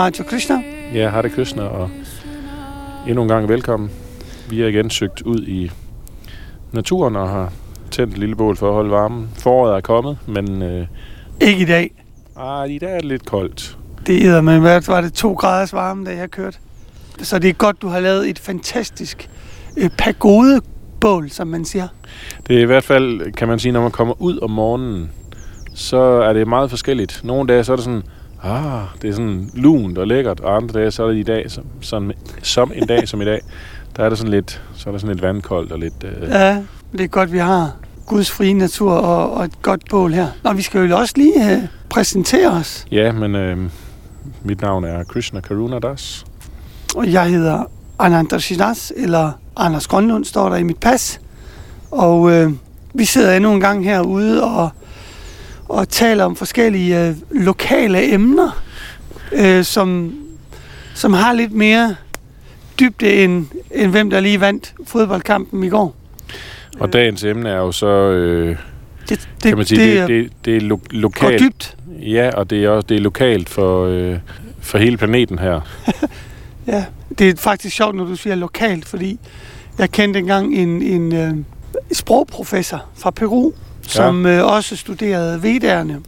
Radio Krishna. Ja, har det Krishna, og endnu en gang velkommen. Vi er igen søgt ud i naturen og har tændt et lille bål for at holde varmen. Foråret er kommet, men øh, Ikke i dag. ah, i dag er det lidt koldt. Det er med, hvad var det, to graders varme, da jeg kørte. Så det er godt, du har lavet et fantastisk øh, pagodebål, som man siger. Det er i hvert fald, kan man sige, når man kommer ud om morgenen, så er det meget forskelligt. Nogle dage, så er det sådan, ah, det er sådan lunt og lækkert, og andre dage, så er det i dag, som, som, som en dag som i dag, der er det sådan lidt, så er det sådan lidt vandkoldt og lidt... Øh, Ja, det er godt, vi har Guds frie natur og, og et godt bål her. Nå, vi skal jo også lige øh, præsentere os. ja, men øh, mit navn er Krishna Karuna Das. Og jeg hedder Ananda Shinas, eller Anders Grønlund, står der i mit pas. Og øh, vi sidder endnu en gang herude og, og taler om forskellige øh, lokale emner, øh, som, som har lidt mere dybde end, end hvem der lige vandt fodboldkampen i går. Og dagens emne er jo så, øh, Det, det, kan man sige, det, det, det, det er lo- lokalt. dybt. Ja, og det er også det er lokalt for, øh, for hele planeten her. Ja, det er faktisk sjovt, når du siger lokalt, fordi jeg kendte engang en, en øh, sprogprofessor fra Peru, som øh, også studerede vedderne.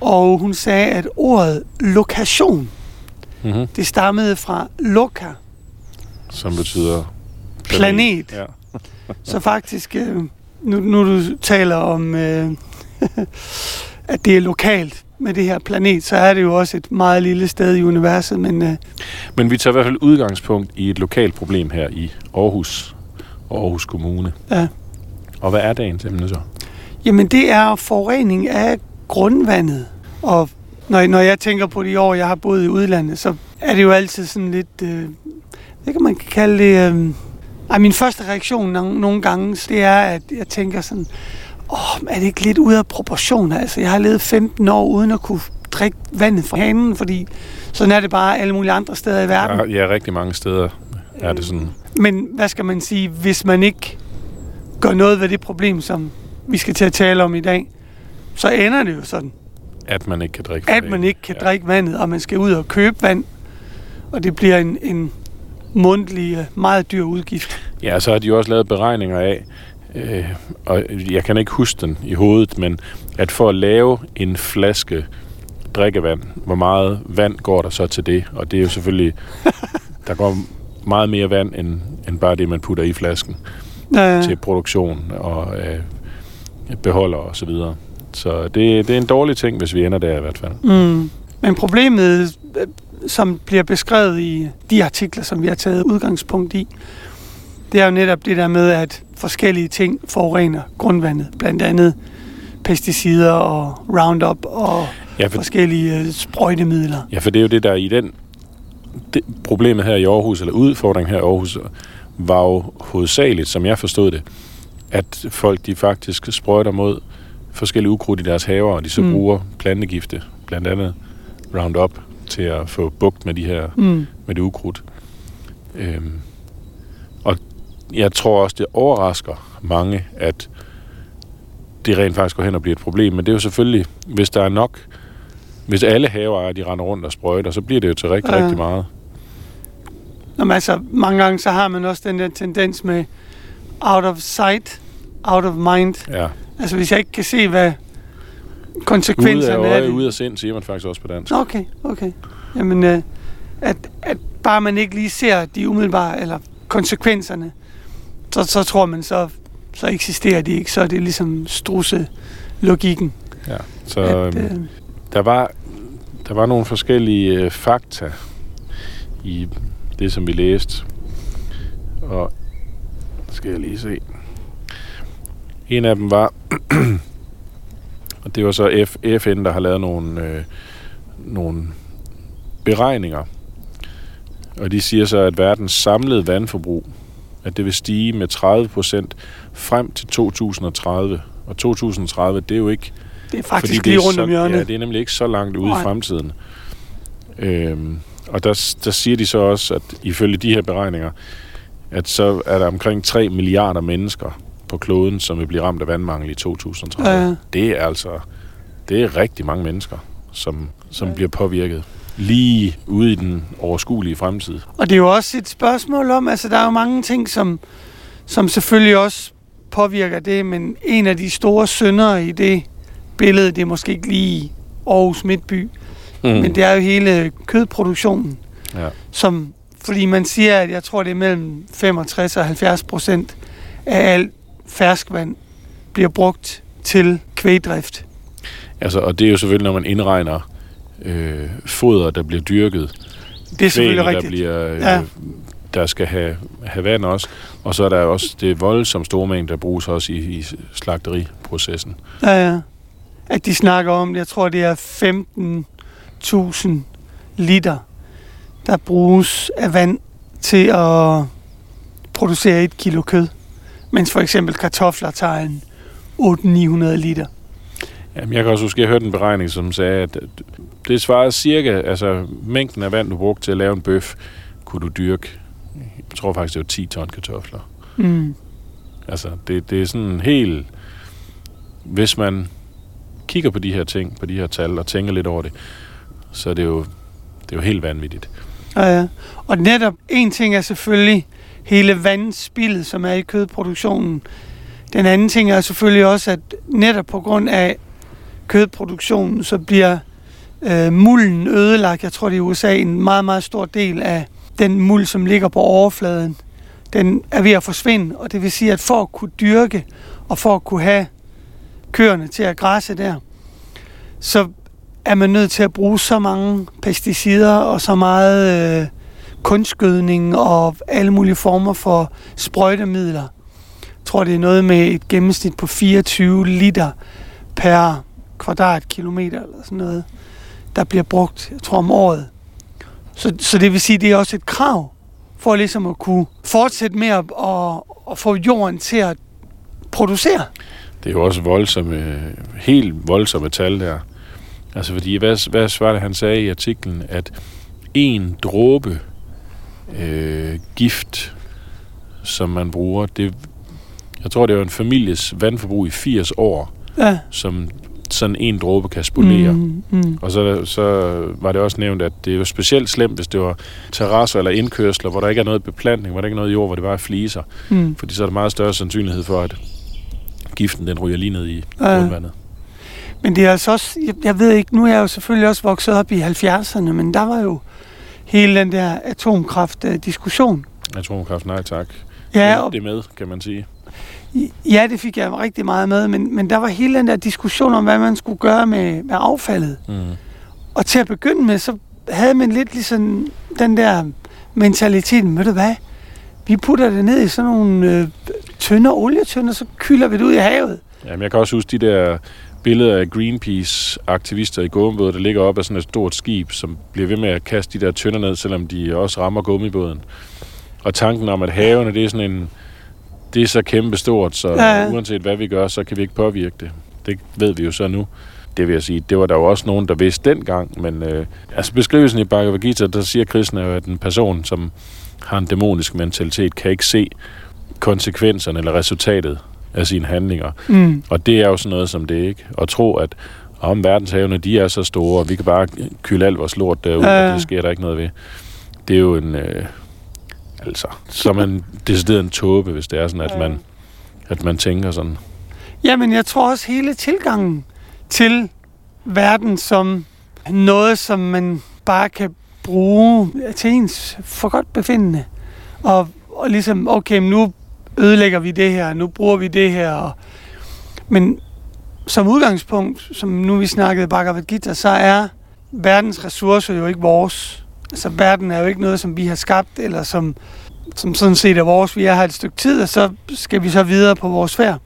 Og hun sagde, at ordet lokation, Mm-hmm. det stammede fra loka, Som betyder planet. Ja. Så faktisk, øh, nu, nu du taler om, øh, at det er lokalt med det her planet, så er det jo også et meget lille sted i universet, men øh, Men vi tager i hvert fald udgangspunkt i et lokalt problem her i Aarhus og Aarhus Kommune. Ja. Og hvad er dagens emne så? Jamen, det er forurening af grundvandet. Og når, når jeg tænker på de år, jeg har boet i udlandet, så er det jo altid sådan lidt... Øh, det kan man kalde det... Øh, ej, min første reaktion nogle, nogle gange, det er, at jeg tænker sådan... Åh, er det ikke lidt ude af proportioner? Altså, jeg har levet 15 år uden at kunne drikke vandet fra hanen, fordi sådan er det bare alle mulige andre steder i verden. Ja, ja, rigtig mange steder er det sådan. Men hvad skal man sige, hvis man ikke gør noget ved det problem, som vi skal til at tale om i dag, så ender det jo sådan, At man ikke kan drikke at man ikke kan drikke vandet, og man skal ud og købe vand, og det bliver en, en mundtlig, øh, meget dyr udgift. Ja, så har de jo også lavet beregninger af, øh, og jeg kan ikke huske den i hovedet, men at for at lave en flaske drikkevand, hvor meget vand går der så til det? Og det er jo selvfølgelig, der går meget mere vand, end, end bare det, man putter i flasken Øh, til produktion og øh, beholder og så videre. Så det, det er en dårlig ting, hvis vi ender der i hvert fald. mm. Men problemet, øh, som bliver beskrevet i de artikler, som vi har taget udgangspunkt i, det er jo netop det der med, at forskellige ting forurener grundvandet. Blandt andet pesticider og Roundup og Ja, for, forskellige øh, sprøjtemidler. ja, for det er jo det, der er i den... Det, problemet her i Aarhus, eller udfordringen her i Aarhus, var jo hovedsageligt, som jeg forstod det, at folk de faktisk sprøjter mod forskellige ukrudt i deres haver, og de så Mm. bruger plantegifte, blandt andet Roundup, til at få bugt med de her Mm. med det ukrudt. Øhm, og jeg tror også, det overrasker mange, at det rent faktisk går hen og bliver et problem. Men det er jo selvfølgelig, hvis der er nok, hvis alle haveejere, de render rundt og sprøjter, så bliver det jo til rigtig, ja. rigtig meget. Nå, men altså, mange gange så har man også den der tendens med out of sight, out of mind. Ja. Altså, hvis jeg ikke kan se, hvad Ude af konsekvenserne er øje, det. ude af sind, siger man faktisk også på dansk. Okay, okay. Jamen, øh, at, at bare man ikke lige ser de umiddelbare, eller konsekvenserne, så, så tror man, så, så eksisterer de ikke. Så er det ligesom strusse logikken. Ja. Så At, øhm, øh, der, var, der var nogle forskellige øh, fakta i det, som vi læste. Og skal jeg lige se. En af dem var, og det var så FN, der har lavet nogle, øh, nogle beregninger. Og de siger så, at verdens samlede vandforbrug, at det vil stige med 30 procent frem til 2030. Og 2030, det er jo ikke det er faktisk fordi lige det er rundt om hjørnet. Ja, det er nemlig ikke så langt ude Nej. i fremtiden. Øhm, og der, der siger de så også, at ifølge de her beregninger, at så er der omkring 3 milliarder mennesker på kloden, som vil blive ramt af vandmangel i 2030. Ja. Det er altså det er rigtig mange mennesker, som, som Ja. bliver påvirket. lige ude i den overskuelige fremtid. Og det er jo også et spørgsmål om, altså der er jo mange ting, som, som selvfølgelig også påvirker det, men en af de store syndere i det billede, det er måske ikke lige Aarhus Midtby, mm. men det er jo hele kødproduktionen, Ja. som, fordi man siger, at jeg tror, det er mellem 65 og 70 procent af alt ferskvand bliver brugt til kvægdrift. Altså, og det er jo selvfølgelig, når man indregner øh, foder, der bliver dyrket. Det er selvfølgelig kvægene, rigtigt. Der, bliver, øh, ja. der skal have, have vand også. Og så er der også det voldsomt store mængde, der bruges også i, i slagteriprocessen. Ja, ja. At de snakker om, jeg tror, det er 15.000 liter, der bruges af vand til at producere et kilo kød. Mens for eksempel kartofler tager en 800-900 liter. Jamen, jeg kan også huske, at jeg hørte en beregning, som sagde, at det svarer cirka, altså mængden af vand, du brugte til at lave en bøf, kunne du dyrke, jeg tror faktisk, det var 10 ton kartofler. Mm. Altså, det, det er sådan helt... Hvis man kigger på de her ting, på de her tal, og tænker lidt over det, så er det jo, det er jo helt vanvittigt. Ja, ja. Og netop en ting er selvfølgelig hele vandspillet, som er i kødproduktionen. Den anden ting er selvfølgelig også, at netop på grund af kødproduktionen, så bliver øh, mulden ødelagt. Jeg tror, det er i USA en meget, meget stor del af den muld, som ligger på overfladen. Den er ved at forsvinde, og det vil sige, at for at kunne dyrke og for at kunne have køerne til at græsse der, så er man nødt til at bruge så mange pesticider og så meget øh, kunstgødning og alle mulige former for sprøjtemidler. Jeg tror, det er noget med et gennemsnit på 24 liter per kvadratkilometer eller sådan noget, der bliver brugt, jeg tror, om året. Så, så det vil sige, det er også et krav for ligesom at kunne fortsætte med at, at, at få jorden til at producere. Det er jo også voldsomme, helt voldsomme tal der. Altså fordi, hvad, hvad svarer det, han sagde i artiklen, at en dråbe øh, gift, som man bruger, det, jeg tror, det var en families vandforbrug i 80 år, Ja. som sådan en dråbe kan spolere. Mm. Mm, mm. Og så, så var det også nævnt, at det er jo specielt slemt, hvis det var terrasser eller indkørsler, hvor der ikke er noget beplantning, hvor der ikke er noget jord, hvor det bare er fliser. Mm. Fordi så er der meget større sandsynlighed for, at giften den ryger lige ned i Ja. grundvandet. Men det er altså også, jeg, jeg ved ikke, nu er jeg jo selvfølgelig også vokset op i 70'erne, men der var jo hele den der atomkraft-diskussion. Atomkraft, nej tak. Ja, det, og, det med, kan man sige. ja, det fik jeg rigtig meget med, men, men der var hele den der diskussion om, hvad man skulle gøre med, med affaldet. Mm. Og til at begynde med, så havde man lidt ligesom den der mentalitet, ved du hvad, vi putter det ned i sådan nogle øh, tønder, olietønder, så kylder vi det ud i havet. Jamen, jeg kan også huske de der billeder af Greenpeace-aktivister i gummibåd, der ligger op af sådan et stort skib, som bliver ved med at kaste de der tønder ned, selvom de også rammer gummibåden. Og tanken om, at havene, det er sådan en... Det er så kæmpe stort, så ja. uanset hvad vi gør, så kan vi ikke påvirke det. Det ved vi jo så nu. Det vil jeg sige, det var der jo også nogen, der vidste dengang, men øh, altså beskrivelsen i Bhagavad Gita, der siger Krishna jo, at en person, som har en dæmonisk mentalitet, kan ikke se konsekvenserne eller resultatet af sine handlinger. Mm. Og det er jo sådan noget som det ikke. At tro, at om verdenshavene, de er så store, og vi kan bare kylde alt vores lort derud, Ja, ja. og det sker der ikke noget ved. Det er jo en... Øh, altså, så er man decideret en tåbe, hvis det er sådan, at man, at man tænker sådan. Jamen, jeg tror også hele tilgangen til verden som noget, som man bare kan bruge til ens for godt befindende. Og, og ligesom, okay, nu ødelægger vi det her, nu bruger vi det her. Og, men som udgangspunkt, som nu vi snakkede Bhagavad Gita, så er verdens ressourcer jo ikke vores. Altså verden er jo ikke noget, som vi har skabt, eller som, som sådan set er vores. Vi er her et stykke tid, og så skal vi så videre på vores færd.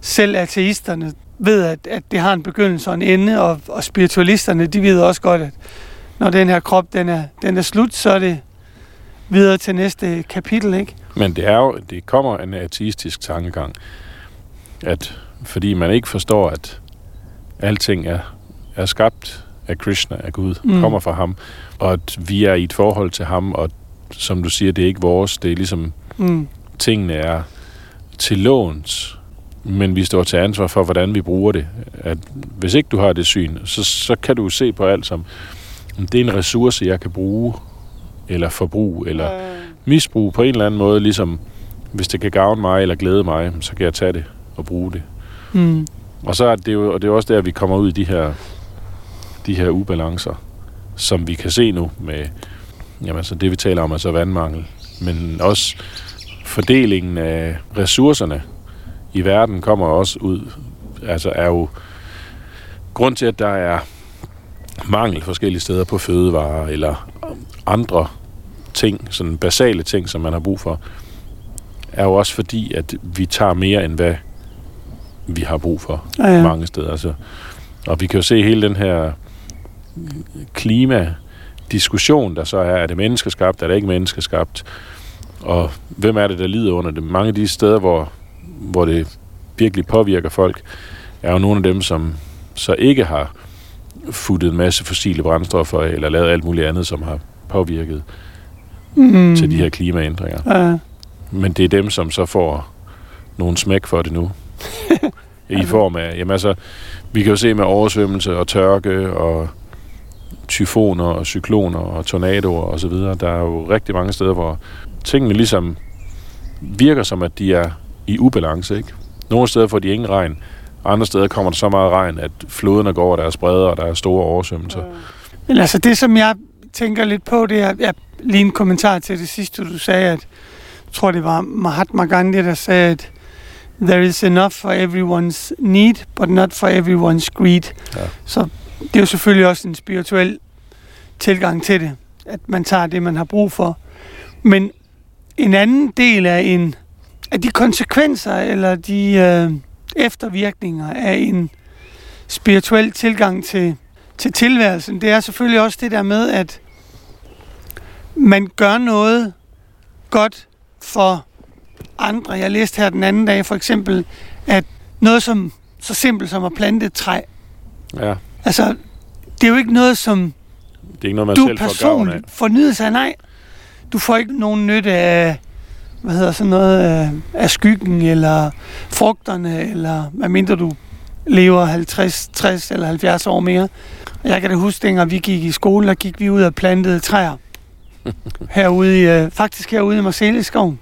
Selv ateisterne ved, at, at det har en begyndelse og en ende, og, og spiritualisterne, de ved også godt, at når den her krop, den er, den er slut, så er det videre til næste kapitel, ikke? Men det er jo, det kommer en ateistisk tankegang, at fordi man ikke forstår, at alting er, er skabt af Krishna, af Gud, Mm. mm. kommer fra ham, og at vi er i et forhold til ham, og som du siger, det er ikke vores, det er ligesom Mm. tingene er til låns, men vi står til ansvar for, hvordan vi bruger det. At hvis ikke du har det syn, så, så kan du se på alt som, det er en ressource, jeg kan bruge, eller forbruge, eller Øh, misbruge på en eller anden måde, ligesom hvis det kan gavne mig eller glæde mig, så kan jeg tage det og bruge det. mm, Og så er det jo, og det er også der, vi kommer ud i de her, de her ubalancer, som vi kan se nu med, jamen altså det vi taler om, altså vandmangel, men også fordelingen af ressourcerne i verden kommer også ud, altså er jo grund til, at der er mangel forskellige steder på fødevarer eller andre ting, sådan basale ting, som man har brug for, er jo også fordi, at vi tager mere, end hvad vi har brug for ja, ja. mange steder. Altså. Og vi kan jo se hele den her klimadiskussion, der så er, er det menneskeskabt, er det ikke menneskeskabt, og hvem er det, der lider under det? Mange af de steder, hvor, hvor det virkelig påvirker folk, er jo nogle af dem, som så ikke har futtet en masse fossile brændstoffer eller lavet alt muligt andet, som har påvirket mm, mm. til de her klimaændringer. Ja, Men det er dem, som så får nogle smæk for det nu. I form af, jamen altså, vi kan jo se med oversvømmelse og tørke og tyfoner og cykloner og tornadoer og så videre. Der er jo rigtig mange steder, hvor tingene ligesom virker som, at de er i ubalance, ikke? Nogle steder får de ingen regn, andre steder kommer der så meget regn, at floderne går over deres bredder, og der er store oversvømmelser. Men altså det, som jeg tænker lidt på, det er, jeg, lige en kommentar til det sidste, du sagde, at jeg tror, det var Mahatma Gandhi, der sagde, at there is enough for everyone's need, but not for everyone's greed. Ja. Så det er jo selvfølgelig også en spirituel tilgang til det, at man tager det, man har brug for. Men en anden del af, en, af de konsekvenser, eller de øh, eftervirkninger af en spirituel tilgang til til tilværelsen, det er selvfølgelig også det der med, at man gør noget godt for andre. Jeg læste her den anden dag for eksempel, at noget som så simpelt som at plante et træ, Ja, altså det er jo ikke noget, som det er ikke noget, man du selv får personligt får nydelse af. Nej, du får ikke nogen nytte af, hvad hedder sådan noget, af, af skyggen, eller frugterne, eller hvad mindre du lever 50, 60 eller 70 år mere. Jeg kan da huske, dengang vi gik i skole, der gik vi ud og plantede træer. Herude i, øh, faktisk herude i Marcelleskoven.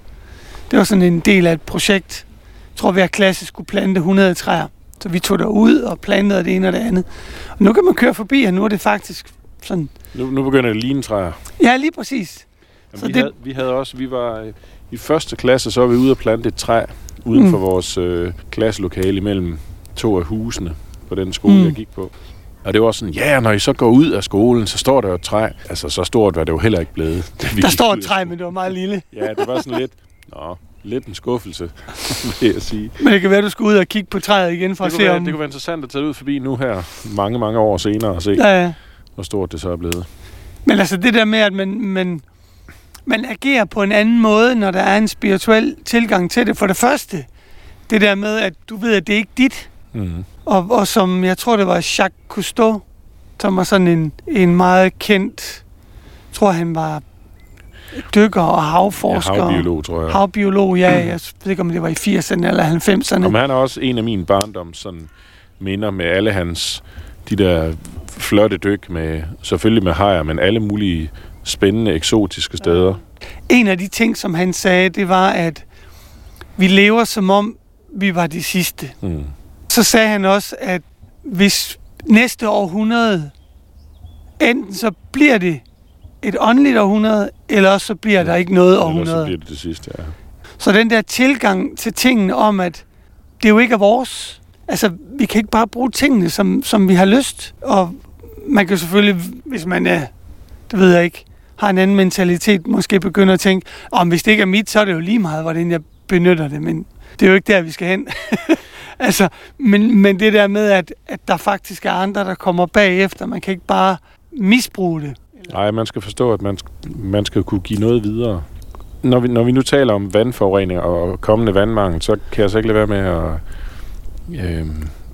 Det var sådan en del af et projekt. Jeg tror, hver klasse skulle plante 100 træer. Så vi tog derud og plantede det ene og det andet. Og nu kan man køre forbi, og nu er det faktisk sådan... Nu, nu begynder det at ligne træer. Ja, lige præcis. Jamen, Så vi, det- havde, vi havde også, vi var øh, i første klasse, så var vi ude og plante et træ uden Mm. for vores øh, klasselokale imellem to af husene på den skole, mm. jeg gik på. Og det var sådan, ja, når I så går ud af skolen, så står der jo et træ. Altså, så stort var det jo heller ikke blevet. Der står et træ, men det var meget lille. Ja, det var sådan lidt, nå, lidt en skuffelse, vil jeg sige. Men det kan være, du skal ud og kigge på træet igen for Det at se være, om... det kunne være interessant at tage ud forbi nu her, mange, mange år senere, og se, Ja, ja. hvor stort det så er blevet. Men altså det der med, at man, man, man agerer på en anden måde, når der er en spirituel tilgang til det. For det første, det der med, at du ved, at det er ikke dit. Mm. Og, og som jeg tror, det var Jacques Cousteau, som var sådan en, en meget kendt, tror han var dykker og Ja, havforsker. havbiolog, tror jeg. Havbiolog, ja. Jeg ved ikke, om det var i 80'erne eller 90'erne. Om han er også en af mine barndoms sådan, minder med alle hans de der flotte dyk med, selvfølgelig med hajer, men alle mulige spændende, eksotiske steder. En af de ting, som han sagde, det var, at vi lever som om, vi var de sidste. Mm. Så sagde han også, at hvis næste århundrede, enten så bliver det et åndeligt århundrede, eller også så bliver der ikke noget Ellers så århundrede. bliver det det sidste, ja. Så den der tilgang til tingene om, at det jo ikke er vores. Altså, vi kan ikke bare bruge tingene, som, som vi har lyst. Og man kan selvfølgelig, hvis man er, det ved jeg ikke, har en anden mentalitet, måske begynde at tænke, om hvis det ikke er mit, så er det jo lige meget, hvordan jeg benytter det. Men det er jo ikke der, vi skal hen. altså, men, men det der med, at, at der faktisk er andre, der kommer bagefter. Man kan ikke bare misbruge det. Nej, man skal forstå, at man, man skal kunne give noget videre. Når vi, når vi nu taler om vandforurening og kommende vandmangel, så kan jeg så ikke lade være med at øh,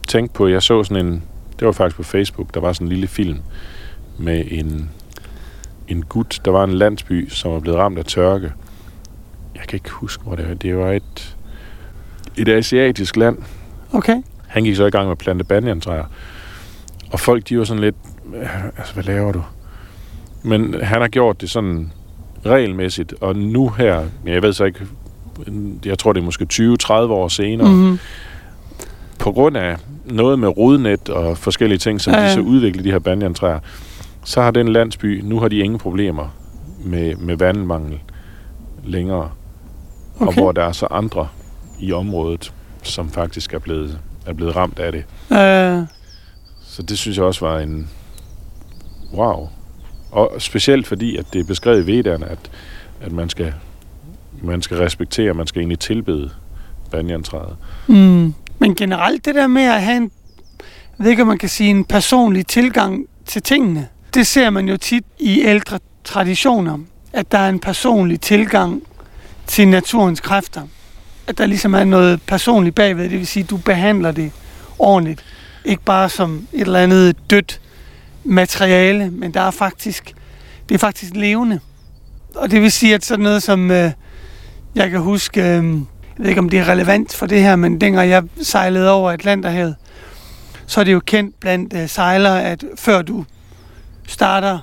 tænke på, jeg så sådan en, det var faktisk på Facebook, der var sådan en lille film med en, en gut, der var en landsby, som var blevet ramt af tørke. Jeg kan ikke huske, hvor det var. Det var et, et asiatisk land. Okay? Han gik så i gang med at plante banjantræer. Og folk, de var sådan lidt, "Øh, altså, hvad laver du? Men han har gjort det sådan regelmæssigt, og nu her, jeg ved så ikke, jeg tror det er måske 20-30 år senere, Mm-hmm. på grund af noget med rodnet og forskellige ting, som Ja, ja, de så udvikler de her banjantræer, så har den landsby, nu har de ingen problemer med, med vandmangel længere. Okay. Og hvor der er så andre i området, som faktisk er blevet, er blevet ramt af det. Øh, Så det synes jeg også var en wow. Og specielt fordi, at det er beskrevet i Vedderne, at, at man, skal, man skal respektere, man skal egentlig tilbede banjantræet. mm. Men generelt det der med at have en, jeg ved ikke, om man kan sige, en personlig tilgang til tingene, det ser man jo tit i ældre traditioner, at der er en personlig tilgang til naturens kræfter. At der ligesom er noget personligt bagved, det vil sige, at du behandler det ordentligt. Ikke bare som et eller andet dødt materiale, men der er faktisk, det er faktisk levende. Og det vil sige, at sådan noget som, øh, jeg kan huske, øh, jeg ved ikke om det er relevant for det her, men dengang jeg sejlede over Atlanterhavet, så er det jo kendt blandt øh, sejlere, at før du starter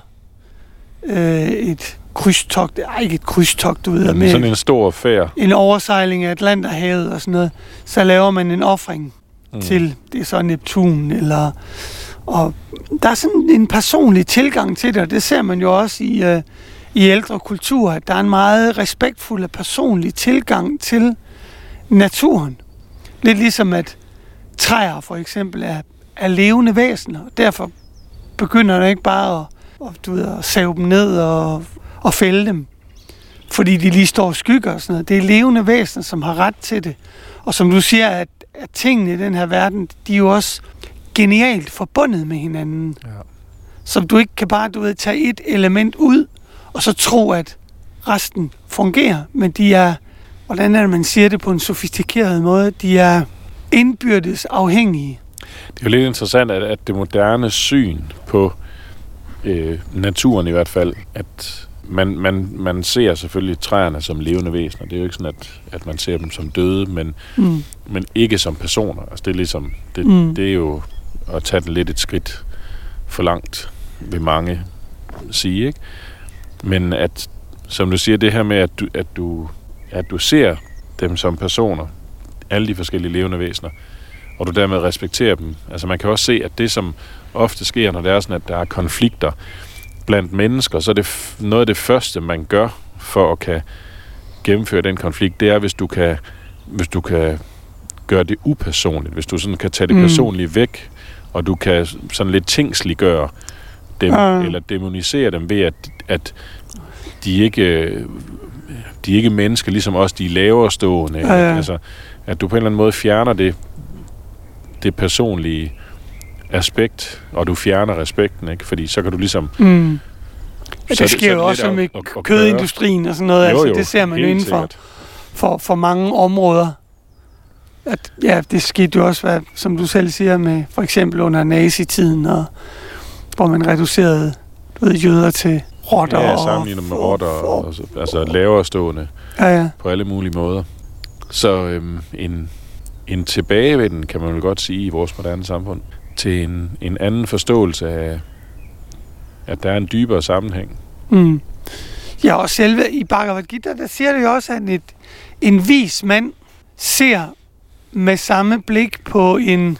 øh, et krydstogt, ej ikke et krydstogt, du ved, med sådan en stor færd. en oversejling af Atlanterhavet og sådan noget, så laver man en offring mm. til, det er så Neptun, eller, og der er sådan en personlig tilgang til det, og det ser man jo også i, øh, i ældre kultur, at der er en meget respektfuld og personlig tilgang til naturen. Lidt ligesom at træer for eksempel er, er levende væsener, og derfor begynder det ikke bare at, at, du ved, at save dem ned og, og fælde dem, fordi de lige står og skygger og sådan noget. Det er levende væsener, som har ret til det. Og som du siger, at, at tingene i den her verden, de er jo også genialt forbundet med hinanden. Ja. Som du ikke kan bare, du ved, tage et element ud, og så tro, at resten fungerer. Men de er, hvordan er det, man siger det på en sofistikeret måde, de er indbyrdes afhængige. Det er jo lidt interessant, at, at det moderne syn på øh, naturen i hvert fald, at man, man, man ser selvfølgelig træerne som levende væsener. Det er jo ikke sådan, at, at man ser dem som døde, men, Mm. men ikke som personer. Altså det er ligesom, det, Mm. det er jo at tage den lidt et skridt for langt, vil mange sige, ikke? Men at, som du siger, det her med, at du, at du, at du ser dem som personer, alle de forskellige levende væsener, og du dermed respekterer dem. Altså man kan også se, at det som ofte sker, når det er sådan, at der er konflikter blandt mennesker, så er det noget af det første, man gør for at kan gennemføre den konflikt, det er, hvis du kan, hvis du kan gøre det upersonligt, hvis du sådan kan tage det Mm. personligt væk, og du kan sådan lidt tingsliggøre dem, Ja. eller demonisere dem ved, at, at de ikke de er ikke mennesker, ligesom os, de er lavere stående. Ja, ja. Altså, at du på en eller anden måde fjerner det, det personlige aspekt, og du fjerner respekten, ikke? Fordi så kan du ligesom... Mm. Ja, så er det sker så er jo også med at- at kødindustrien og sådan noget. gøre. altså, det ser man jo inden for, for, for mange områder. At, ja, det skete jo også, hvad, som du selv siger, med for eksempel under nazitiden, og, hvor man reducerede du ved, jøder til rotter. Ja, sammenlignet med rotter, og, og, og, altså lavere stående ja, ja. på alle mulige måder. Så øhm, en, en tilbagevenden, kan man vel godt sige, i vores moderne samfund, til en, en anden forståelse af, at der er en dybere sammenhæng. Mm. Ja, og selve i Bhagavad Gita, der siger det jo også, at et, en vis mand ser med samme blik på en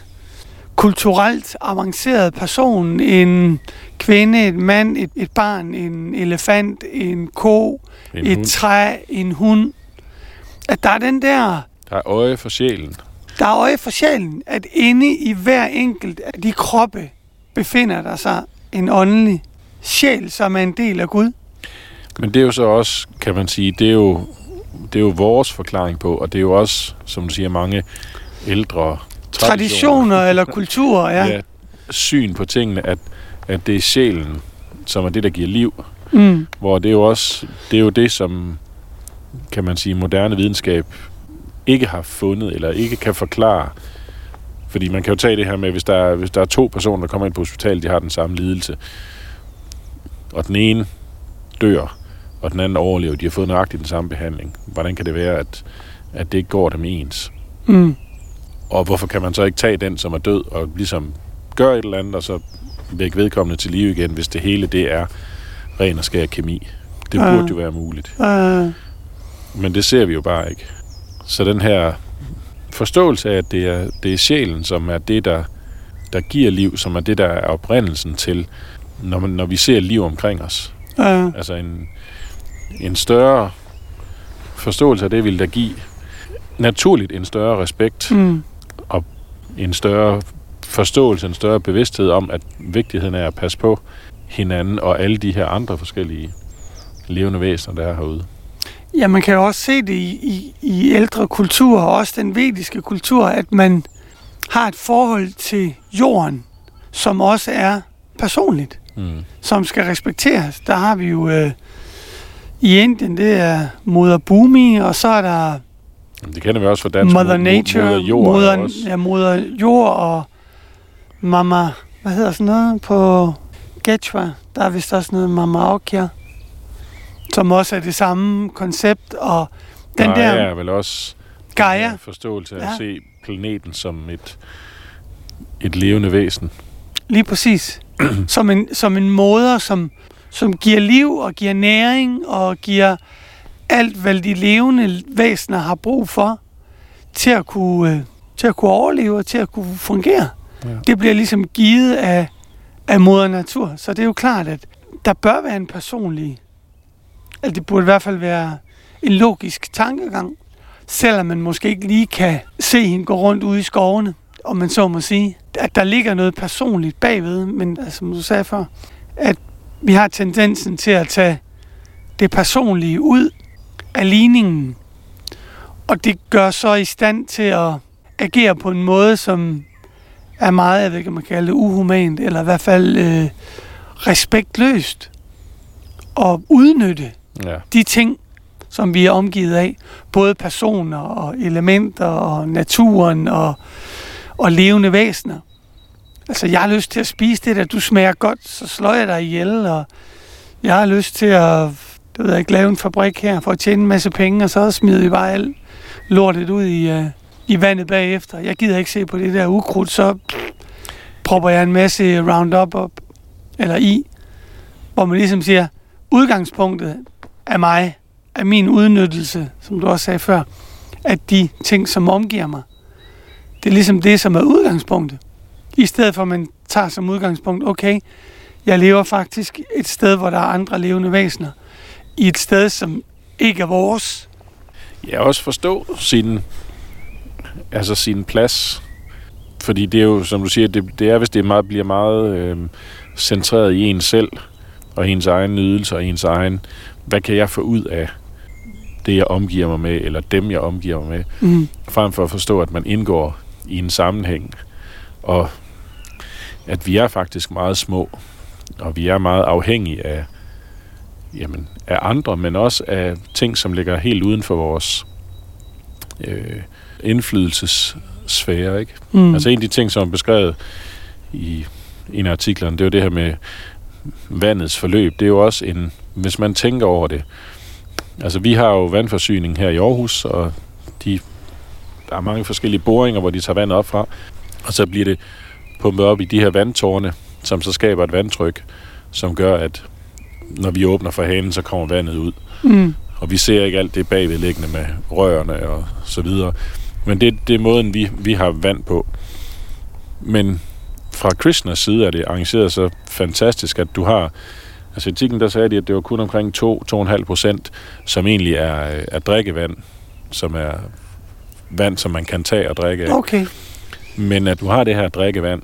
kulturelt avanceret person, en kvinde, et mand, et, et barn, en elefant, en ko, En et hund, træ, en hund. At der er den der, der er øje for sjælen. Der er øje for sjælen, at inde i hver enkelt af de kroppe befinder der sig en åndelig sjæl, som er en del af Gud. Men det er jo så også, kan man sige, det er jo, det er jo vores forklaring på, og det er jo også, som du siger, mange ældre traditioner, Traditioner eller kulturer, ja. ja, syn på tingene, at, at det er sjælen, som er det, der giver liv. Mm. Hvor det er jo også det, er jo det som, kan man sige, moderne videnskab ikke har fundet, eller ikke kan forklare. Fordi man kan jo tage det her med, hvis der er, hvis der er to personer, der kommer ind på hospitalet, de har den samme lidelse, og den ene dør, og den anden overlever, de har fået nøjagtigt den samme behandling. Hvordan kan det være, at, at det ikke går dem ens? Mm. Og hvorfor kan man så ikke tage den, som er død, og ligesom gøre et eller andet, og så vække vedkommende til live igen, hvis det hele det er ren og skær kemi. Det Ja. burde jo være muligt. Øh, Men det ser vi jo bare ikke. Så den her forståelse af, at det er, det er sjælen, som er det, der, der giver liv, som er det, der er oprindelsen til, når, man, når vi ser liv omkring os. øh, Altså en, en større forståelse af det vil der give naturligt en større respekt, mm, en større forståelse, en større bevidsthed om, at vigtigheden er at passe på hinanden og alle de her andre forskellige levende væsener, der er herude. Ja, man kan jo også se det i, i, i ældre kulturer, også den vediske kultur, at man har et forhold til jorden, som også er personligt, Mm. som skal respekteres. Der har vi jo øh, i Indien, det er Moder Bhumi, og så er der Jamen, det kender vi også fra dansk. Mother Mo- Nature, Moder jord er moder, også. ja, moder jord og Mama, hvad hedder sådan noget på Quechua? Der er vist også noget Mama Okja, som også er det samme koncept, og den der der er vel også Gaia, en forståelse af Ja. at se planeten som et, et levende væsen. lige præcis, som en, som en moder, som, som giver liv og giver næring og giver alt, hvad de levende væsener har brug for, til at kunne, øh, til at kunne overleve og til at kunne fungere. Ja. Det bliver ligesom givet af, af moder natur. Så det er jo klart, at der bør være en personlig, eller det burde i hvert fald være en logisk tankegang, selvom man måske ikke lige kan se hende gå rundt ude i skovene, om man så må sige. At der ligger noget personligt bagved, men altså, som du sagde før, at vi har tendensen til at tage det personlige ud af ligningen, og det gør så i stand til at agere på en måde, som er meget, jeg ved ikke, om man kalder kalde det uhumant, eller i hvert fald øh, respektløst, og udnytte Ja. de ting, som vi er omgivet af, både personer og elementer og naturen og, og levende væsener. Altså, jeg har lyst til at spise det der, du smager godt, så slår jeg dig ihjel, og jeg har lyst til at det ved jeg ikke, lave en fabrik her for at tjene en masse penge, og så smider vi bare alt lortet ud i, uh, i vandet bagefter. Jeg gider ikke se på det der ukrudt, så propper jeg en masse Roundup op, eller i, hvor man ligesom siger, udgangspunktet af mig, af min udnyttelse, som du også sagde før, af de ting, som omgiver mig. Det er ligesom det, som er udgangspunktet. I stedet for, at man tager som udgangspunkt, okay, jeg lever faktisk et sted, hvor der er andre levende væsener. I et sted, som ikke er vores. Ja, også forstå sin, altså sin plads. Fordi det er jo, som du siger, det, det er, hvis det meget, bliver meget øh, centreret i en selv, og ens egen nydelse og ens egen, hvad kan jeg få ud af det, jeg omgiver mig med, eller dem, jeg omgiver mig med, Mm. frem for at forstå, at man indgår i en sammenhæng, og at vi er faktisk meget små, og vi er meget afhængige af, jamen, af andre, men også af ting, som ligger helt uden for vores øh, indflydelsessfære. Ikke? Mm. Altså en af de ting, som er beskrevet i en af artiklerne, det er jo det her med vandets forløb. Det er jo også en, hvis man tænker over det. Altså vi har jo vandforsyning her i Aarhus, og de, der er mange forskellige boringer, hvor de tager vandet op fra, og så bliver det pumpet op i de her vandtårne, som så skaber et vandtryk, som gør, at når vi åbner for hanen, så kommer vandet ud. Mm. Og vi ser ikke alt det bagvedliggende med rørene og så videre. Men det, det er måden, vi, vi har vand på. Men fra Krishnas side er det arrangeret så fantastisk, at du har... Altså i artiklen, der sagde de, at det var kun omkring 2-2,5 procent, som egentlig er, øh, er drikkevand, som er vand, som man kan tage og drikke af. Okay. Men at du har det her drikkevand,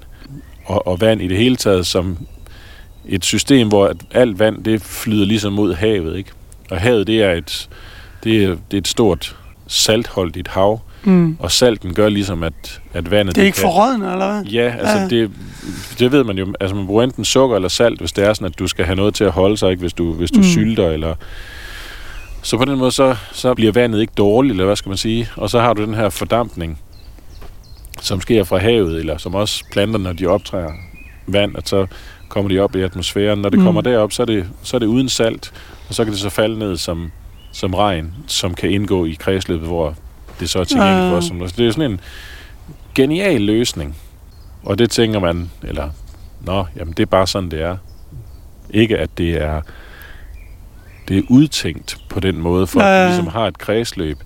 og, og vand i det hele taget som et system, hvor at alt vand, det flyder ligesom mod havet, ikke? Og havet, det er et, det er, det er et stort saltholdigt hav, Mm. og salten gør ligesom, at, at vandet... Det er ikke kan- forrådende, eller hvad? Ja, altså Ja. Det, det ved man jo. Altså man bruger enten sukker eller salt, hvis det er sådan, at du skal have noget til at holde sig, ikke? Hvis du, hvis du Mm. sylter, eller... Så på den måde, så, så bliver vandet ikke dårligt, eller hvad skal man sige? Og så har du den her fordampning, som sker fra havet, eller som også planter, når de optræder vand, at så kommer de op i atmosfæren. Når det mm. kommer derop, så er, det, så er det uden salt, og så kan det så falde ned som, som regn, som kan indgå i kredsløbet, hvor det så er tilgængeligt for os. Ah. som- Så det er sådan en genial løsning. Og det tænker man, eller, nå, jamen det er bare sådan, det er. Ikke at det er det er udtænkt på den måde, for Ja, at det ligesom har et kredsløb.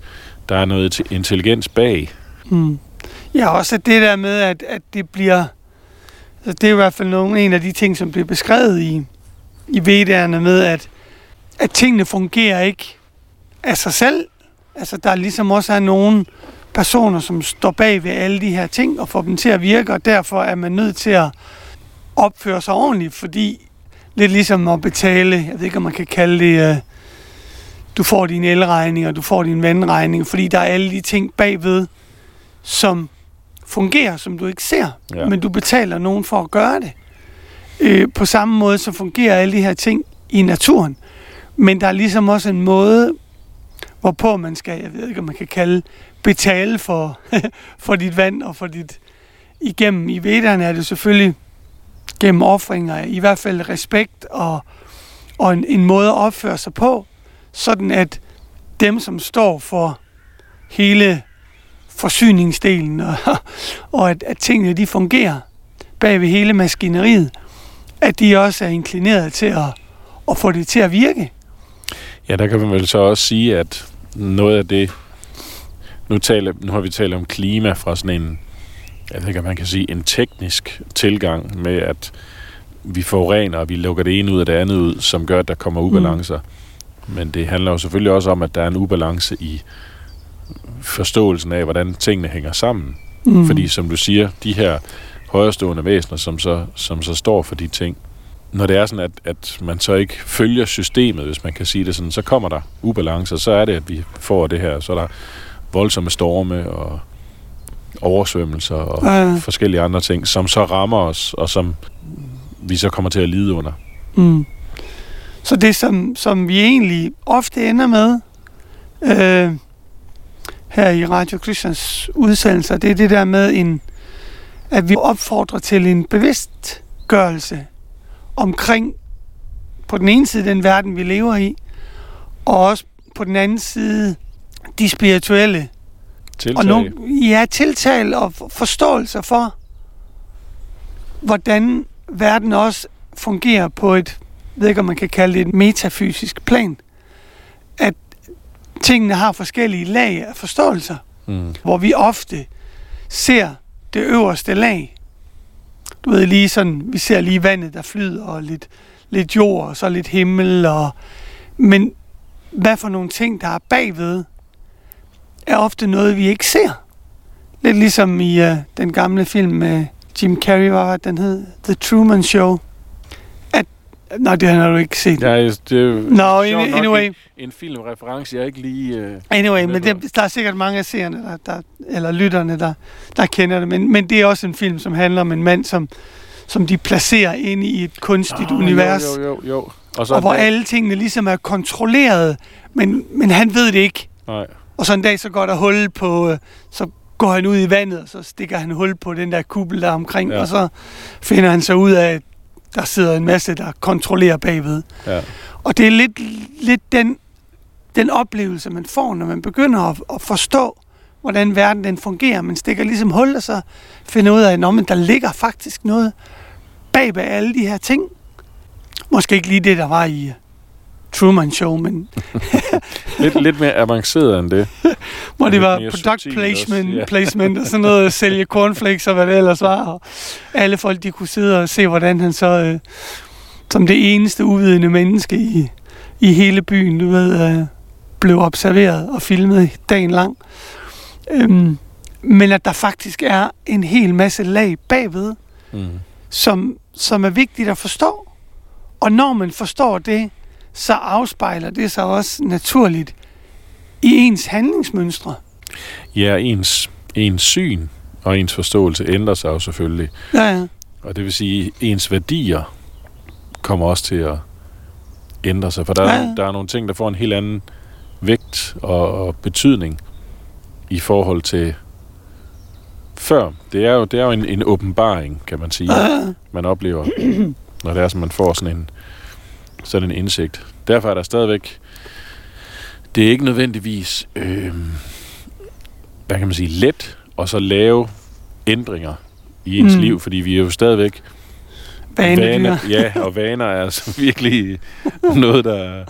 Der er noget til- intelligens bag. Mm. Ja, også det der med, at, at det bliver... Altså det er i hvert fald nogle, en af de ting, som bliver beskrevet i, i vedderne med, at, at tingene fungerer ikke af sig selv. Altså der er ligesom også er nogle personer, som står bag ved alle de her ting og får dem til at virke, og derfor er man nødt til at opføre sig ordentligt, fordi lidt ligesom at betale, jeg ved ikke, om man kan kalde det, øh, du får din elregning, og du får din vandregning, fordi der er alle de ting bagved, som fungerer, som du ikke ser, ja. men du betaler nogen for at gøre det. Øh, på samme måde, så fungerer alle de her ting i naturen. Men der er ligesom også en måde, hvorpå man skal, jeg ved ikke, om man kan kalde, betale for, for dit vand og for dit igennem. I vederne er det selvfølgelig gennem offringer, i hvert fald respekt og, og en, en måde at opføre sig på, sådan at dem, som står for hele forsyningsdelen, og, og at, at tingene de fungerer bag ved hele maskineriet, at de også er inklineret til at, at få det til at virke. Ja, der kan man vel så også sige, at noget af det... Nu, taler, nu har vi talt om klima fra sådan en, jeg ved ikke, om man kan sige, en teknisk tilgang med, at vi forurener, og vi lukker det ene ud af det andet ud, som gør, at der kommer ubalancer. Mm. Men det handler jo selvfølgelig også om, at der er en ubalance i forståelsen af, hvordan tingene hænger sammen. Mm. Fordi som du siger, de her højrestående væsener, som så, som så står for de ting, når det er sådan, at, at man så ikke følger systemet, hvis man kan sige det sådan, så kommer der ubalancer, så er det, at vi får det her, så er der voldsomme storme og oversvømmelser og Ja, ja. forskellige andre ting, som så rammer os, og som vi så kommer til at lide under. Mm. Så det, som, som vi egentlig ofte ender med øh, her i Radio Christians udsendelser, det er det der med, en, at vi opfordrer til en bevidstgørelse omkring på den ene side den verden, vi lever i, og også på den anden side de spirituelle Tiltag. og nogle, ja, tiltal og for- forståelser for, hvordan verden også fungerer på et, ved ikke om man kan kalde det et metafysisk plan. At tingene har forskellige lag af forståelser, Mm. hvor vi ofte ser det øverste lag. Du ved lige sådan, vi ser lige vandet, der flyder, og lidt, lidt jord, og så lidt himmel, og, men hvad for nogle ting, der er bagved, er ofte noget, vi ikke ser. Lidt ligesom i uh, den gamle film med Jim Carrey, hvad var det, den hed? The Truman Show. Nej, det har du ikke set. Ja, det er sjovt nok anyway. En, en filmreference, jeg ikke lige... Øh, Anyway, men det, der er sikkert mange af seerne, der, der, eller lytterne, der, der kender det. Men, men det er også en film, som handler om en mand, som, som de placerer ind i et kunstigt Åh, univers. Jo, jo, jo. jo. Og, så og hvor dag- alle tingene ligesom er kontrolleret, men, men han ved det ikke. Nej. Og så en dag, så går der hul på, øh, så går han ud i vandet, og så stikker han hul på den der kuppel der er omkring, ja. og så finder han så ud af, at der sidder en masse, der kontrollerer bagved. Ja. Og det er lidt, lidt den, den oplevelse, man får, når man begynder at, at forstå, hvordan verden den fungerer. Man stikker ligesom hul, og så finder ud af, at der ligger faktisk noget bag ved alle de her ting. Måske ikke lige det, der var i Truman Show, men Lidt, lidt mere avanceret end det. hvor det var product placement, også, ja. placement og sådan noget, at sælge cornflakes og hvad det ellers var. Og alle folk, de kunne sidde og se, hvordan han så, øh, som det eneste uvidende menneske i, i hele byen, du ved, øh, blev observeret og filmet dagen lang. Øhm, men at der faktisk er en hel masse lag bagved, Mm. som, som er vigtigt at forstå. Og når man forstår det, så afspejler det sig også naturligt i ens handlingsmønstre. Ja, ens, ens syn og ens forståelse ændrer sig jo selvfølgelig. Ja, ja. Og det vil sige, at ens værdier kommer også til at ændre sig. For der, Ja, er, ja. der er nogle ting, der får en helt anden vægt og, og betydning i forhold til før. Det er jo, det er jo en, en åbenbaring, kan man sige, Ja, ja. man oplever, når det er, som man får sådan en, sådan en indsigt. Derfor er der stadigvæk... Det er ikke nødvendigvis, øh, hvad kan man sige, let og så lave ændringer i ens Mm. liv, fordi vi er jo stadigvæk vaner, ja, og vaner er altså virkelig noget, der,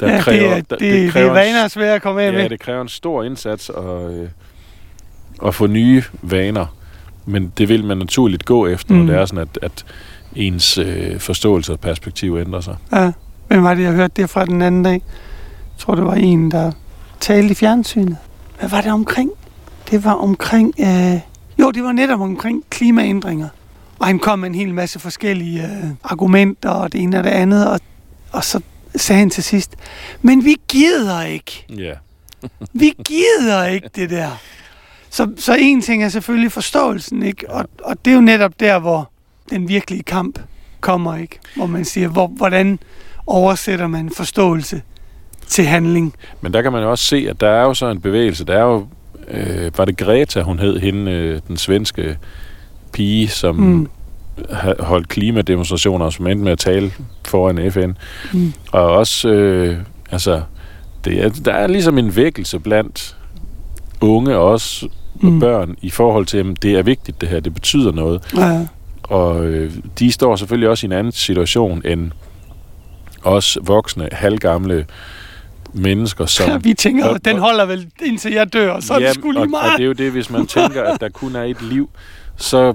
der ja, kræver, det, er, der, det, det, kræver det er vaner svært at komme af Ja, med. det kræver en stor indsats at, øh, at få nye vaner. Men det vil man naturligt gå efter, mm. Mm. når det er sådan, at, at ens øh, forståelse og perspektiv ændrer sig. Ja. Hvem var det, jeg hørte det fra den anden dag? Jeg tror, det var en, der talte i fjernsynet. Hvad var det omkring? Det var omkring... Øh... Jo, det var netop omkring klimaændringer. Og han kom med en hel masse forskellige øh, argumenter og det ene og det andet. Og, og så sagde han til sidst, men vi gider ikke. Ja. Vi gider ikke det der. Så, så en ting er selvfølgelig forståelsen, ikke? Og, og det er jo netop der, hvor den virkelige kamp kommer, ikke? Hvor man siger, hvor, hvordan oversætter man forståelse til handling? Men der kan man jo også se, at der er jo så en bevægelse. Der er jo, øh, var det Greta, hun hed, hende, øh, den svenske pige, som mm. Holdt klimademonstrationer, og som endte med at tale foran FN. Mm. Og også, øh, altså, det er, der er ligesom en vækkelse blandt unge og også mm. børn i forhold til, at det er vigtigt det her, det betyder noget. Ja, Og øh, de står selvfølgelig også i en anden situation end os voksne, halvgamle mennesker, som... vi tænker, og- den holder vel indtil jeg dør, og så er det og, lige og meget. det er jo det, hvis man tænker, at der kun er et liv, så,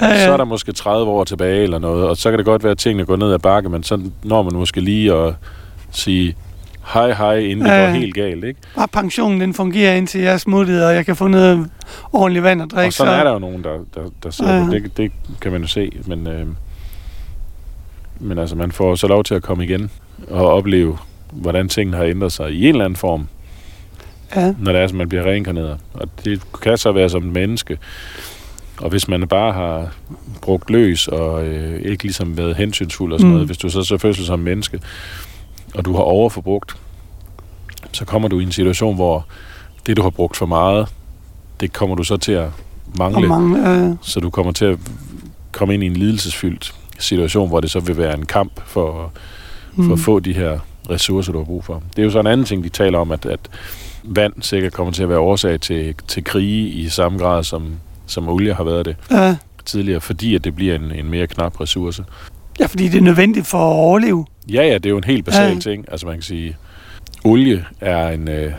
Ja, ja. så er der måske 30 år tilbage eller noget, og så kan det godt være, at tingene går ned ad bakke, men så når man måske lige at sige hej hej, inden det Ja, går helt galt, ikke? Bare pensionen, den fungerer indtil jeg er smuttet, og jeg kan få noget ordentligt vand at drikke. Og sådan så... er der jo nogen, der, der, der Ja. på. Det, det kan man jo se, men, øh, men altså, man får så lov til at komme igen og opleve, hvordan tingene har ændret sig i en eller anden form, Ja, når det er, at man bliver reinkarneret. Og det kan så være som et menneske. Og hvis man bare har brugt løs og øh, ikke ligesom været hensynsfuld og sådan Mm. noget, hvis du så så fødsel som menneske, og du har overforbrugt, så kommer du i en situation, hvor det, du har brugt for meget, det kommer du så til at og mangle. øh, Så du kommer til at komme ind i en lidelsesfyldt situation, hvor det så vil være en kamp for, for mm. at få de her ressourcer, du har brug for. Det er jo så en anden ting, de taler om, at, at vand sikkert kommer til at være årsag til, til krige i samme grad, som, som olie har været det Ja, tidligere, fordi at det bliver en, en mere knap ressource. Ja, fordi det er nødvendigt for at overleve. Ja, ja, det er jo en helt basal Ja. ting. Altså man kan sige, olie er en... Øh,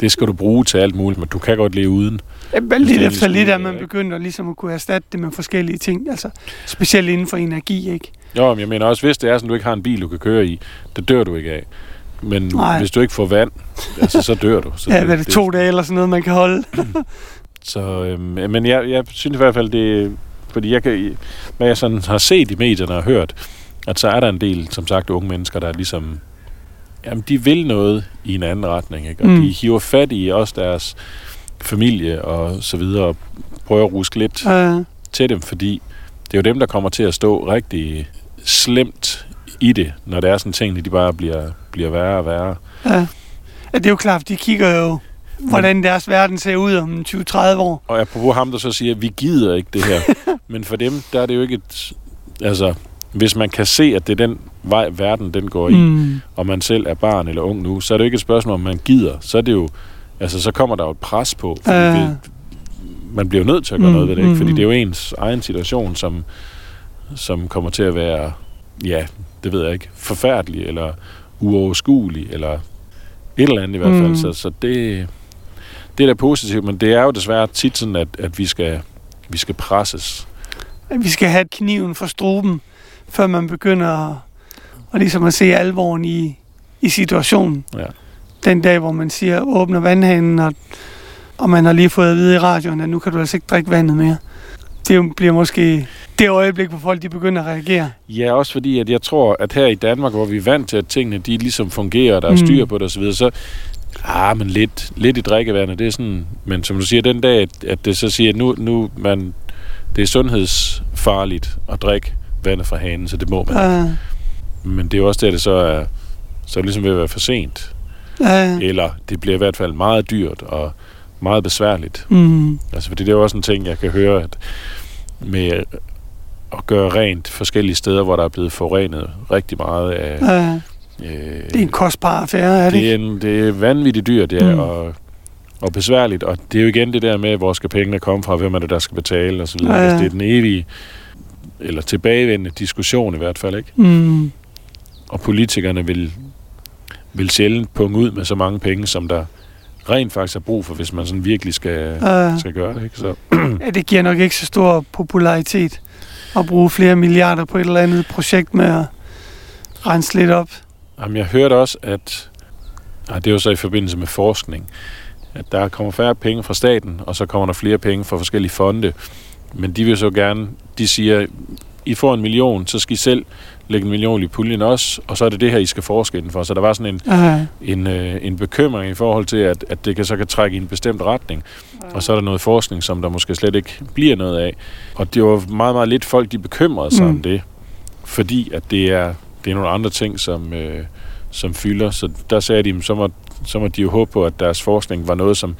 det skal du bruge til alt muligt, men du kan godt leve uden. Ja, men Det lidt er efter lidt, at man ikke? begynder ligesom at kunne erstatte det med forskellige ting. Altså, specielt inden for energi, ikke? Jo, men jeg mener også, hvis det er sådan, du ikke har en bil, du kan køre i, det dør du ikke af. Men Nej. hvis du ikke får vand, altså, så dør du. Så Ja, er det, to dage eller sådan noget, man kan holde? Så, øhm, men jeg, jeg synes i hvert fald, det fordi jeg kan, hvad jeg sådan har set i medierne og hørt, at så er der en del, som sagt, unge mennesker, der ligesom, jamen, de vil noget i en anden retning, ikke? Og Mm. de hiver fat i også deres familie og så videre, og prøver at ruske lidt Øh, til dem, fordi det er jo dem, der kommer til at stå rigtig slemt i det, når det er sådan ting, de bare bliver, bliver værre og værre. ja. ja, det er jo klart, de kigger jo, hvordan deres verden ser ud om 20-30 år. Og apropos ham, der så siger, at vi gider ikke det her. Men for dem, der er det jo ikke et... Altså, hvis man kan se, at det er den vej, verden den går i, mm. Og man selv er barn eller ung nu, så er det jo ikke et spørgsmål, om man gider. Så er det jo... Altså, så kommer der jo et pres på. Fordi Ja. det, man bliver jo nødt til at gøre Mm, noget ved det, ikke? Fordi mm, det er jo ens egen situation, som, som kommer til at være, ja, det ved jeg ikke, forfærdelig, eller uoverskuelig, eller et eller andet i hvert fald. Mm. Så, så det, det er da positivt, men det er jo desværre tit sådan, at, at vi, skal, vi skal presses. Vi skal have kniven for struben, før man begynder at, og ligesom at se alvoren i, i situationen. Ja. Den dag, hvor man siger, åbner vandhanen, og, og man har lige fået at vide i radioen, at nu kan du altså ikke drikke vandet mere. Det bliver måske det øjeblik, hvor folk de begynder at reagere. Ja, også fordi, at jeg tror, at her i Danmark, hvor vi er vant til, at tingene de ligesom fungerer, der er Mm. styr på det osv., så ah, men lidt, lidt i drikkevandet, det er sådan, men som du siger, den dag, at, at det så siger, at nu, nu man, det er sundhedsfarligt at drikke vandet fra hanen, så det må man. Uh, Men det er jo også der, det så er, så er det ligesom ved at være for sent. uh, Eller det bliver i hvert fald meget dyrt og meget besværligt. mm, Altså, fordi det er jo også en ting, jeg kan høre, at med at gøre rent forskellige steder, hvor der er blevet forurenet rigtig meget af... uh, Øh, det er en kostbar affære, er det det, er en, det er vanvittigt dyrt, ja, Mm. og, og besværligt. Og det er jo igen det der med, hvor skal pengene komme fra, hvem er det, der skal betale osv. Ja, Ja, ja. det er den evige, eller tilbagevendende diskussion i hvert fald, ikke? Mm, Og politikerne vil, vil sjældent punge ud med så mange penge, som der rent faktisk er brug for, hvis man sådan virkelig skal, Øh, skal gøre det. Ikke? Så, ja, det giver nok ikke så stor popularitet at bruge flere milliarder på et eller andet projekt med at rense lidt op. jamen, jeg hørte også, at ej, det er jo så i forbindelse med forskning, at der kommer færre penge fra staten, og så kommer der flere penge fra forskellige fonde. Men de vil så gerne, de siger, I får en million, så skal I selv lægge en million i puljen også, og så er det det her, I skal forske inden for. Så der var sådan en, en, øh, en bekymring i forhold til, at, at det kan, så kan trække i en bestemt retning. Og så er der noget forskning, som der måske slet ikke bliver noget af. Og det var meget, meget lidt folk, de bekymrede sig. Mm. om det. Fordi at det er, det er nogle andre ting, som, øh, som fylder. Så der sagde de, så må, så må de jo håbe på, at deres forskning var noget, som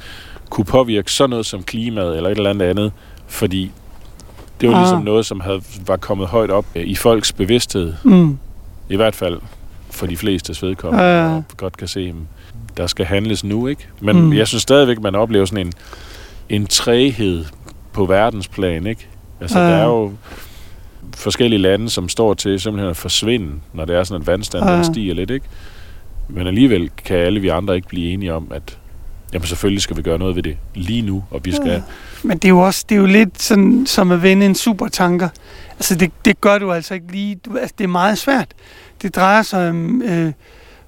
kunne påvirke sådan noget som klimaet eller et eller andet andet. Fordi det var Ah. ligesom noget, som havde, var kommet højt op øh, i folks bevidsthed. mm, I hvert fald for de fleste vedkommende, ja. og godt kan se, der skal handles nu, ikke? Men Mm. jeg synes stadigvæk, man oplever sådan en, en træghed på verdensplan, ikke? Altså, Ja, der er jo forskellige lande, som står til simpelthen at forsvinde, når det er sådan, at vandstanden Ja, stiger lidt, ikke? Men alligevel kan alle vi andre ikke blive enige om, at jamen, selvfølgelig skal vi gøre noget ved det lige nu, og vi skal... Ja. Men det er jo også det er jo lidt sådan, som at vende en supertanker. Altså, det, det gør du altså ikke lige. Du, altså, det er meget svært. Det drejer sig om øh,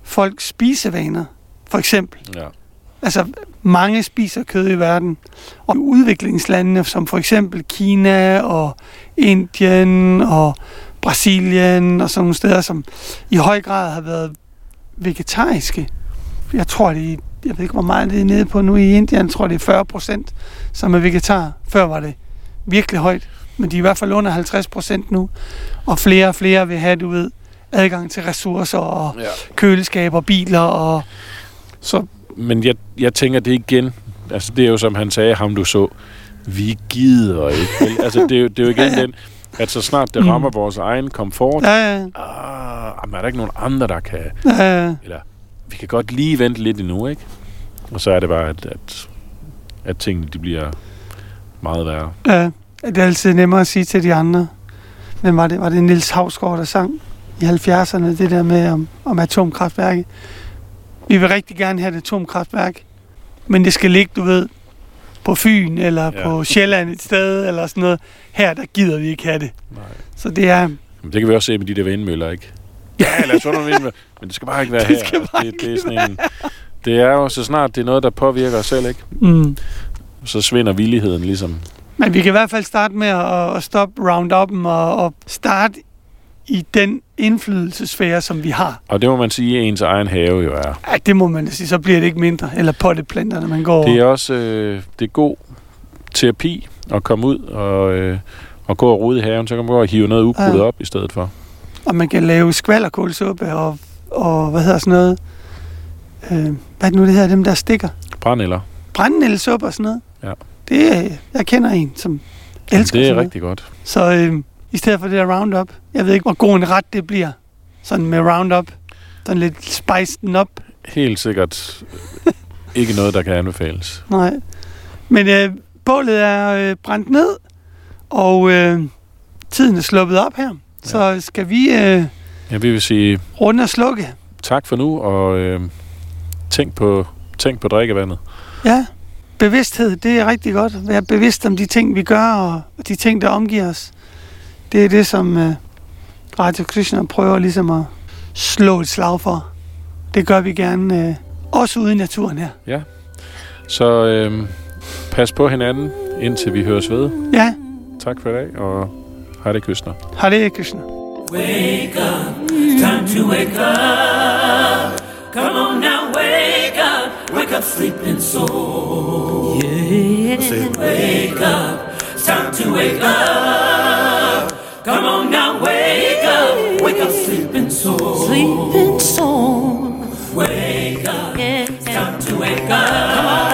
folks spisevaner, for eksempel. Ja. Altså, mange spiser kød i verden. Og udviklingslandene, som for eksempel Kina og Indien og Brasilien og sådan nogle steder, som i høj grad har været vegetariske. Jeg tror, det er, jeg ved ikke, hvor meget det er nede på nu i Indien. Jeg tror, det er 40 procent, som er vegetar. Før var det virkelig højt. Men de er i hvert fald under 50 procent nu. Og flere og flere vil have, du ved, adgang til ressourcer og ja. køleskaber, biler og... Så Men jeg, jeg tænker det igen, altså det er jo som han sagde, ham du så, vi gider ikke. altså det er, jo, det er jo igen den, at så snart det Mm. rammer vores egen komfort, ja, ja, ah, jamen, er der ikke nogen andre, der kan, ja, eller vi kan godt lige vente lidt endnu, ikke? Og så er det bare, at, at, at tingene de bliver meget værre. ja. Det er altid nemmere at sige til de andre. Men var det, var det Nils Havsgaard, der sang i 70'erne, det der med om, om atomkraftværket? Vi vil rigtig gerne have et atomkraftværk, men det skal ligge, du ved, på Fyn eller Ja. på Sjælland et sted eller sådan noget. Her, der gider vi ikke have det. Nej. Så det er... Men det kan vi også se med de der vindmøller, ikke? Ja, lad os få nogle vindmøller, men det skal bare ikke være Det her. Altså, det, det, er sådan en, det er jo så snart det er noget, der påvirker os selv, ikke? Mm. Så svinder villigheden ligesom. Men vi kan i hvert fald starte med at, at stoppe Roundup'en og, og starte i den indflydelsesfære, som vi har. Og det må man sige, at ens egen have jo er. Ja, det må man sige. Så bliver det ikke mindre. Eller potteplanterne, man går Det er også øh, det er god terapi at komme ud og, øh, og gå og rode i haven. Så kan man gå og hive noget ukrudt Ja. op i stedet for. Og man kan lave skvallerkålsuppe og, og hvad hedder sådan noget? Øh, hvad er det nu, det hedder? Dem, der stikker. Brændeller. Brændnælsuppe og sådan noget. Ja. Det er, jeg kender en, som elsker Det er rigtig godt. Så øh, i stedet for det der Roundup, jeg ved ikke, hvor god en ret det bliver. Sådan med Roundup. Sådan lidt spice den op. Helt sikkert ikke noget, der kan anbefales. Nej. Men øh, bålet er øh, brændt ned, og øh, tiden er sluppet op her. Så skal vi øh, Ja, vi vil sige runde og slukke. tak for nu, og øh, tænk, på, tænk på drikkevandet. Ja, bevidsthed, det er rigtig godt. Være bevidst om de ting, vi gør, og de ting, der omgiver os. Det er det, som øh, Radio Krishna prøver ligesom at slå et slag for. Det gør vi gerne, øh, også ude i naturen her. Så øh, pas på hinanden, indtil vi høres ved. Ja, Tak for i dag, og det kystner. Hare Krishna. Wake up, time to wake up. Come on now, wake up, wake up, sleeping soul. Yeah. Said, wake up, time to wake up. Come on now, wake up, wake up, sleeping soul. Sleeping soul. Wake up, Yeah. time to wake up.